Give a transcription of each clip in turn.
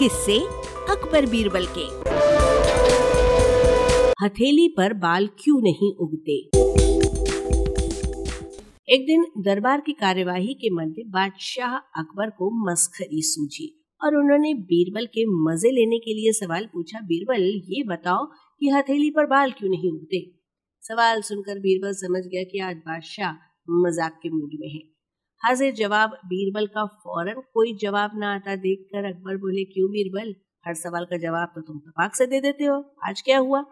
किससे अकबर बीरबल के। हथेली पर बाल क्यों नहीं उगते? एक दिन दरबार की कार्यवाही के मध्य बादशाह अकबर को मस्खरी सूझी और उन्होंने बीरबल के मज़े लेने के लिए सवाल पूछा, बीरबल, ये बताओ कि हथेली पर बाल क्यों नहीं उगते? सवाल सुनकर बीरबल समझ गया कि आज बादशाह मज़ाक के मूड में है। हाजिर जवाब, बीरबल का फ़ौरन कोई जवाब ना आता देखकर अकबर बोले, क्यों बीरबल? हर सवाल का जवाब तो तुम तपाक से दे देते हो। आज क्या हुआ?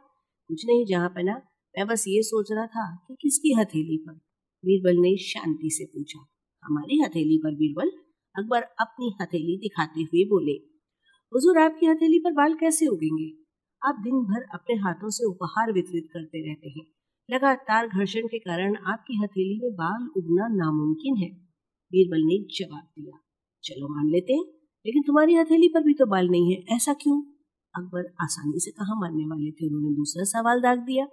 कुछ नहीं, जहाँ पना, मैं बस ये सोच रहा था कि किसकी हथेली पर? बीरबल ने शांति से पूछा। हमारी हथेली पर, बीरबल? अकबर अपनी हथेली दिखाते हुए बोले। हुजूर, आपकी हथेली पर बाल कैसे उगेंगे? आप दिन भर अपने हाथों से उपहार वितरित करते रहते हैं। लगातार घर्षण के कारण आपकी हथेली में बाल उगना नामुमकिन है। बीरबल ने जवाब दिया, चलो मान लेते हैं, लेकिन तुम्हारी हथेली पर भी तो बाल नहीं है, ऐसा क्यों? अकबर आसानी से कहा, मानने वाले थे, उन्होंने दूसरा सवाल दाग दिया।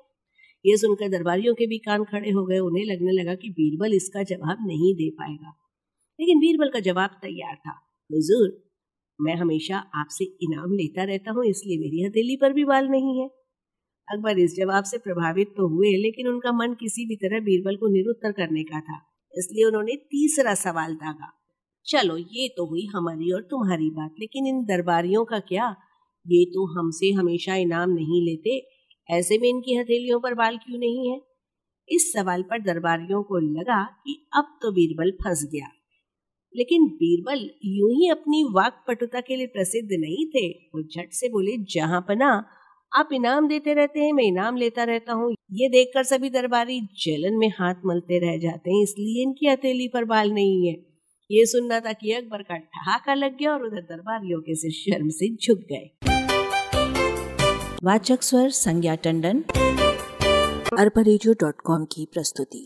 ये सुनकर दरबारियों के भी कान खड़े हो गए, उन्हें लगने लगा कि बीरबल इसका जवाब नहीं दे पाएगा। लेकिन बीरबल का जवाब तैयार था, हुजूर, मैं हमेशा आपसे इनाम लेता रहता हूँ, इसलिए मेरी हथेली पर भी बाल नहीं है। अकबर इस जवाब से प्रभावित तो हुए, लेकिन उनका मन किसी भी तरह बीरबल को निरुत्तर करने का था। इसलिए उन्होंने तीसरा सवाल दागा। चलो, ये तो हुई हमारी और तुम्हारी बात, लेकिन इन दरबारियों का क्या? ये तो हमसे हमेशा इनाम नहीं लेते। ऐसे में इनकी हथेलियों पर बाल क्यों नहीं है? इस सवाल पर दरबारियों को लगा कि अब तो बीरबल फंस गया। लेकिन बीरबल यूँ ही अपनी वाक पटुता के लिए प्रसिद्ध नहीं थे। वो झट से बोले, जहाँ पना आप इनाम देते रहते हैं, मैं इनाम लेता रहता हूँ। ये देखकर सभी दरबारी जलन में हाथ मलते रह जाते हैं, इसलिए इनकी हथेली पर बाल नहीं है। ये सुनना था कि अकबर का ठहाका लग गया और उधर दरबारियों के से शर्म से झुक गए। वाचक स्वर संज्ञा टंडन अरबरेजियो की प्रस्तुति।